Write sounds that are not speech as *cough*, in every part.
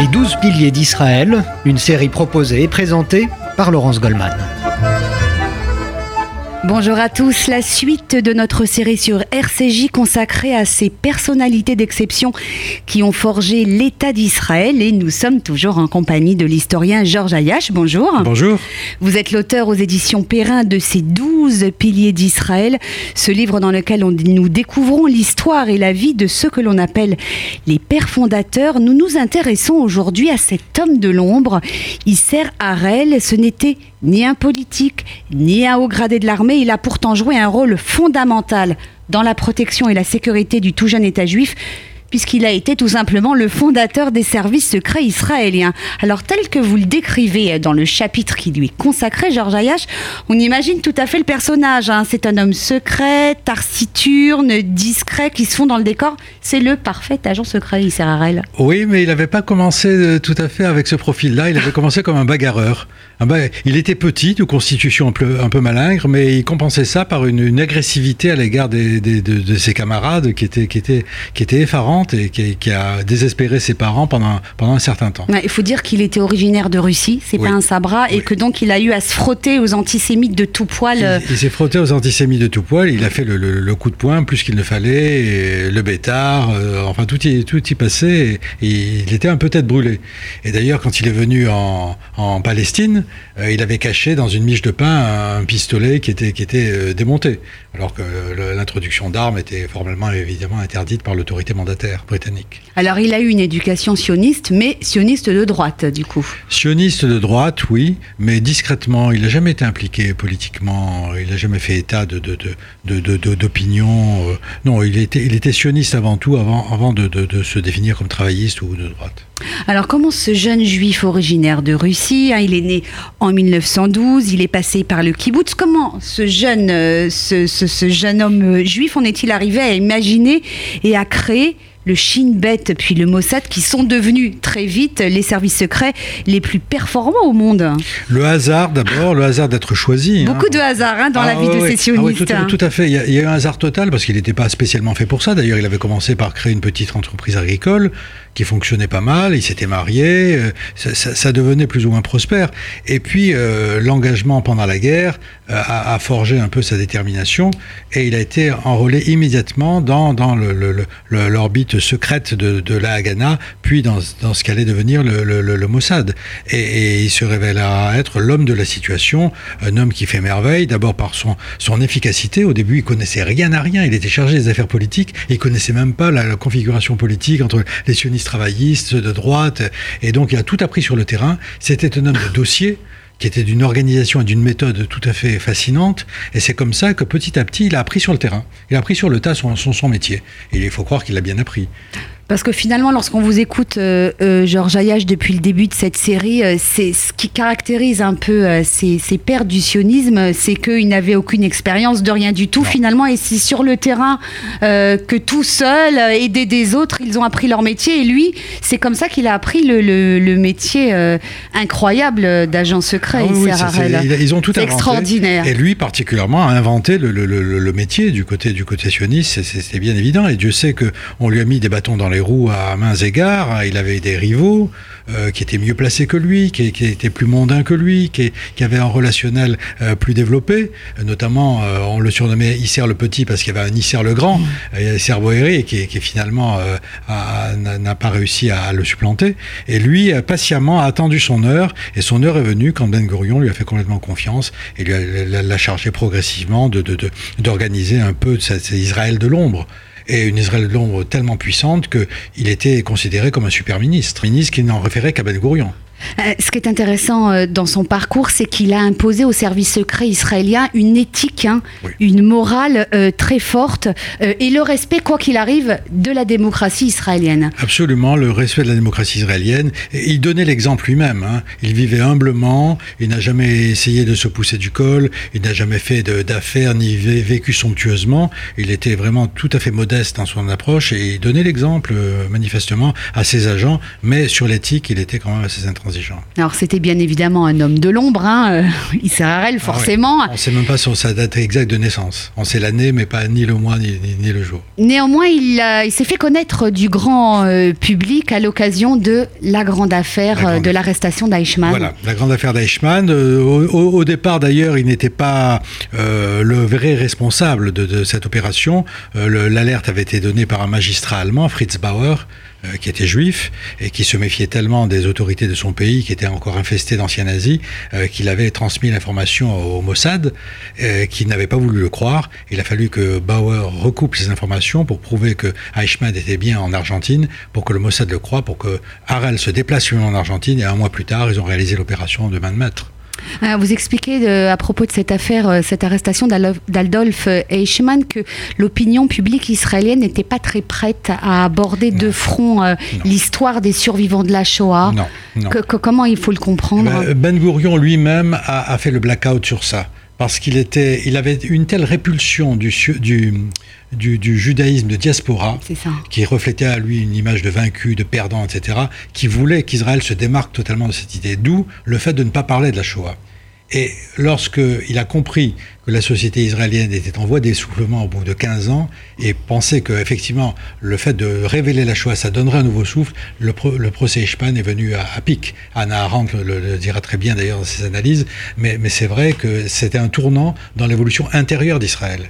Les douze piliers d'Israël, une série proposée et présentée par Laurence Goldman. Bonjour à tous, la suite de notre série sur RCJ consacrée à ces personnalités d'exception qui ont forgé l'État d'Israël et nous sommes toujours en compagnie de l'historien Georges Ayash. Bonjour. Bonjour. Vous êtes l'auteur aux éditions Perrin de ces douze piliers d'Israël, ce livre dans lequel on, nous découvrons l'histoire et la vie de ceux que l'on appelle les pères fondateurs. Nous nous intéressons aujourd'hui à cet homme de l'ombre, Isser Harel. Ce n'était ni un politique, ni un haut gradé de l'armée, il a pourtant joué un rôle fondamental dans la protection et la sécurité du tout jeune État juif puisqu'il a été tout simplement le fondateur des services secrets israéliens. Alors tel que vous le décrivez dans le chapitre qui lui est consacré, Georges Ayash, on imagine tout à fait le personnage. Hein. C'est un homme secret, tarciturne, discret, qui se fond dans le décor. C'est le parfait agent secret, Israël. Oui, mais il n'avait pas commencé euh, tout à fait avec ce profil-là. Il avait commencé comme un bagarreur. Il était petit, de constitution un peu, un peu, malingre, mais il compensait ça par une, agressivité à l'égard de, ses camarades qui était, qui était, qui était effarante et qui, a désespéré ses parents pendant, pendant un certain temps. il faut dire qu'il était originaire de Russie, c'est pas un sabra, et que donc il a eu à se frotter aux antisémites de tout poil. Il, s'est frotté aux antisémites de tout poil, il a fait le, coup de poing plus qu'il ne fallait, le bêtard, euh, enfin tout y, tout y passait, et, il était un peu tête brûlée. Et d'ailleurs, quand il est venu en, en Palestine, euh, il avait caché dans une miche de pain un pistolet qui était, qui était euh, démonté, alors que l'introduction d'armes était formellement évidemment interdite par l'autorité mandataire britannique. Alors il a eu une éducation sioniste, mais sioniste de droite du coup. Sioniste de droite, oui, mais discrètement. Il n'a jamais été impliqué politiquement, il n'a jamais fait état de, d'opinion. Euh, non, il était, il était sioniste avant tout, avant, avant de, se définir comme travailliste ou de droite. Alors comment ce jeune juif originaire de Russie, hein, il est né en 1912, il est passé par le kibbutz, comment ce jeune, euh, ce, jeune homme euh, juif en est-il arrivé à imaginer et à créer le Shin Bet puis le Mossad qui sont devenus très vite les services secrets les plus performants au monde. Le hasard d'abord, le hasard d'être choisi. Hein. Beaucoup de hasard hein, dans la ah vie de ces sionistes. Ah tout, à fait, il y, a, eu un hasard total parce qu'il n'était pas spécialement fait pour ça. D'ailleurs, il avait commencé par créer une petite entreprise agricole qui fonctionnait pas mal, il s'était marié, euh, ça, devenait plus ou moins prospère. Et puis euh, l'engagement pendant la guerre euh, a, forgé un peu sa détermination et il a été enrôlé immédiatement dans, dans l'orbite le, secrète de, la Haganah, puis dans, ce qu'allait devenir le, Mossad. Et, il se révélera être l'homme de la situation, un homme qui fait merveille, d'abord par son, son efficacité. Au début, il connaissait rien à rien, il était chargé des affaires politiques, il connaissait même pas la, la configuration politique entre les sionistes travaillistes, de droite, et donc il a tout appris sur le terrain. C'était un homme de dossier qui était d'une organisation et d'une méthode tout à fait fascinante. Et c'est comme ça que petit à petit, il a appris sur le terrain. Il a appris sur le tas son, son, son métier. Et il faut croire qu'il l'a bien appris. Parce que finalement, lorsqu'on vous écoute, euh, euh, Georges Ayache, depuis le début de cette série, euh, c'est ce qui caractérise un peu ces, pères du sionisme, c'est qu'ils n'avaient aucune expérience de rien du tout finalement, et c'est sur le terrain que tout seul, aidés des autres, ils ont appris leur métier. Et lui, c'est comme ça qu'il a appris le, métier incroyable d'agent secret. Ah ils ont tout extraordinaire. Et lui, particulièrement, a inventé le, métier du côté, du côté sioniste, c'est bien évident. Et Dieu sait qu'on lui a mis des bâtons dans les roues à mains égards. Il avait des rivaux euh, qui étaient mieux placés que lui, qui, étaient plus mondains que lui, qui, avaient un relationnel euh, plus développé. notamment, euh, on le surnommait Isser le Petit parce qu'il y avait un Isser le Grand, mmh. Isser Boéré, qui, qui finalement n'a pas réussi à, le supplanter. Et lui, patiemment, a attendu son heure, et son heure est venue quand Ben Gurion lui a fait complètement confiance et lui l'a chargé progressivement d'organiser de, de, un peu Israël de l'ombre et une Israël de l'ombre tellement puissante qu'il était considéré comme un super ministre, ministre qui n'en référait qu'à Ben Gurion. Euh, ce qui est intéressant euh, dans son parcours, c'est qu'il a imposé au service secret israélien une éthique, hein, une morale euh, très forte et le respect, quoi qu'il arrive, de la démocratie israélienne. Absolument, le respect de la démocratie israélienne. il donnait l'exemple lui-même. Hein. Il vivait humblement, il n'a jamais essayé de se pousser du col, il n'a jamais fait d'affaires ni vécu somptueusement. Il était vraiment tout à fait modeste dans son approche et il donnait l'exemple manifestement à ses agents, mais sur l'éthique, il était quand même assez intransigeant. Intransigeant. Alors c'était bien évidemment un homme de l'ombre, hein, euh, Israël, Ah forcément. On ne sait même pas sur sa date exacte de naissance. On sait l'année, mais pas ni le mois ni, ni- ni le jour. Néanmoins, il, a- il s'est fait connaître du grand euh, public à l'occasion de la grande affaire La grande euh, de l'arrestation d'Eichmann. Voilà, la grande affaire d'Eichmann. Euh, au, départ, d'ailleurs, il n'était pas euh, le vrai responsable de, de cette opération. Euh, le- L'alerte avait été donnée par un magistrat allemand, Fritz Bauer, euh, qui était juif et qui se méfiait tellement des autorités de son pays, qui était encore infesté d'anciens nazis, euh, qu'il avait transmis l'information au Mossad, euh, qui n'avait pas voulu le croire. Il a fallu que Bauer recoupe ces informations pour prouver que Eichmann était bien en Argentine, pour que le Mossad le croie, pour que Harel se déplace lui-même en Argentine, et un mois plus tard, ils ont réalisé l'opération de main de maître. Euh, Vous expliquez euh, à propos de cette affaire, euh, cette arrestation d'Alo- d'Adolf Eichmann, que l'opinion publique israélienne n'était pas très prête à aborder de front euh, l'histoire des survivants de la Shoah. Non, non. Que- que- comment il faut le comprendre Ben, Ben Gurion lui-même a, a fait le blackout sur ça. Parce qu'il était, il avait une telle répulsion du, du, du, du judaïsme de diaspora, qui reflétait à lui une image de vaincu, de perdant, etc., qui voulait qu'Israël se démarque totalement de cette idée. D'où le fait de ne pas parler de la Shoah. Et lorsqu'il a compris que la société israélienne était en voie d'essoufflement au bout de 15 ans et pensait qu'effectivement le fait de révéler la Shoah, ça donnerait un nouveau souffle, le, pro- le procès Eichmann est venu à, à pic. Anna Arendt le, le dira très bien d'ailleurs dans ses analyses, mais, mais c'est vrai que c'était un tournant dans l'évolution intérieure d'Israël.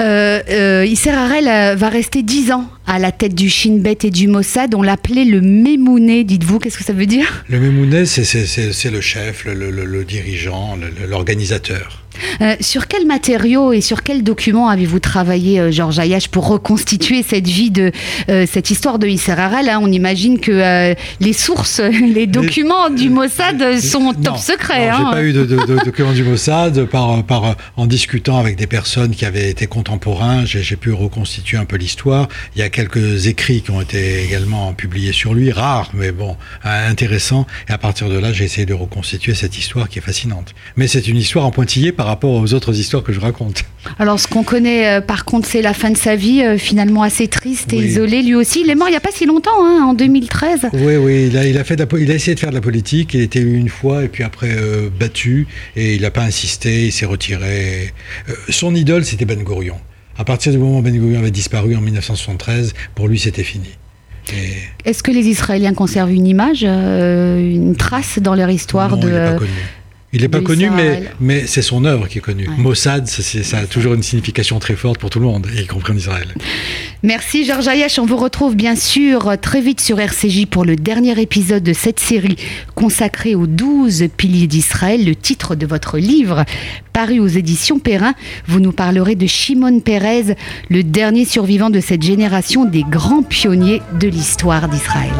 Euh, euh, Isser Harel euh, va rester dix ans à la tête du Shin Bet et du Mossad. On l'appelait le Mémouné, dites-vous. Qu'est-ce que ça veut dire? Le Mémounet, c'est- le chef, le, le- le- le dirigeant, l'organisateur. Euh, Sur quels matériaux et sur quels documents avez-vous travaillé, euh, Georges Ayache, pour reconstituer *laughs* cette vie de euh, cette histoire de Isser Harel hein? On imagine que les sources, *laughs* les documents du Mossad sont top Non, secrets. non, hein? J'ai pas eu de, de- de documents du Mossad. Par, par, en discutant avec des personnes qui avaient été contemporains, j'ai j'ai pu reconstituer un peu l'histoire. Il y a quelques écrits qui ont été également publiés sur lui, rares, mais bon, intéressants. Et à partir de là, j'ai essayé de reconstituer cette histoire qui est fascinante. Mais c'est une histoire en pointillé par rapport aux autres histoires que je raconte. Alors, ce qu'on connaît, euh, par contre, c'est la fin de sa vie, euh, finalement assez triste et Oui. isolée. Lui aussi, il est mort il n'y a pas si longtemps, hein, en 2013. Oui, oui, il a, il a fait de la po- il a essayé de faire de la politique. Il était une fois et puis après euh, battu et il n'a pas insisté. Il s'est retiré. Son idole, c'était Ben Gurion. À partir du moment où Ben Gurion avait disparu en 1973, pour lui, c'était fini. Et Est-ce que les Israéliens conservent une image, une trace dans leur histoire non, de... il. Il n'est pas connu, mais, c'est son œuvre qui est connue. Ouais. Mossad, ça, c'est- ça a toujours une signification très forte pour tout le monde, y compris en Israël. Merci Georges Ayache. On vous retrouve bien sûr très vite sur RCJ pour le dernier épisode de cette série consacrée aux 12 piliers d'Israël, le titre de votre livre paru aux éditions Perrin. Vous nous parlerez de Shimon Peres, le dernier survivant de cette génération des grands pionniers de l'histoire d'Israël.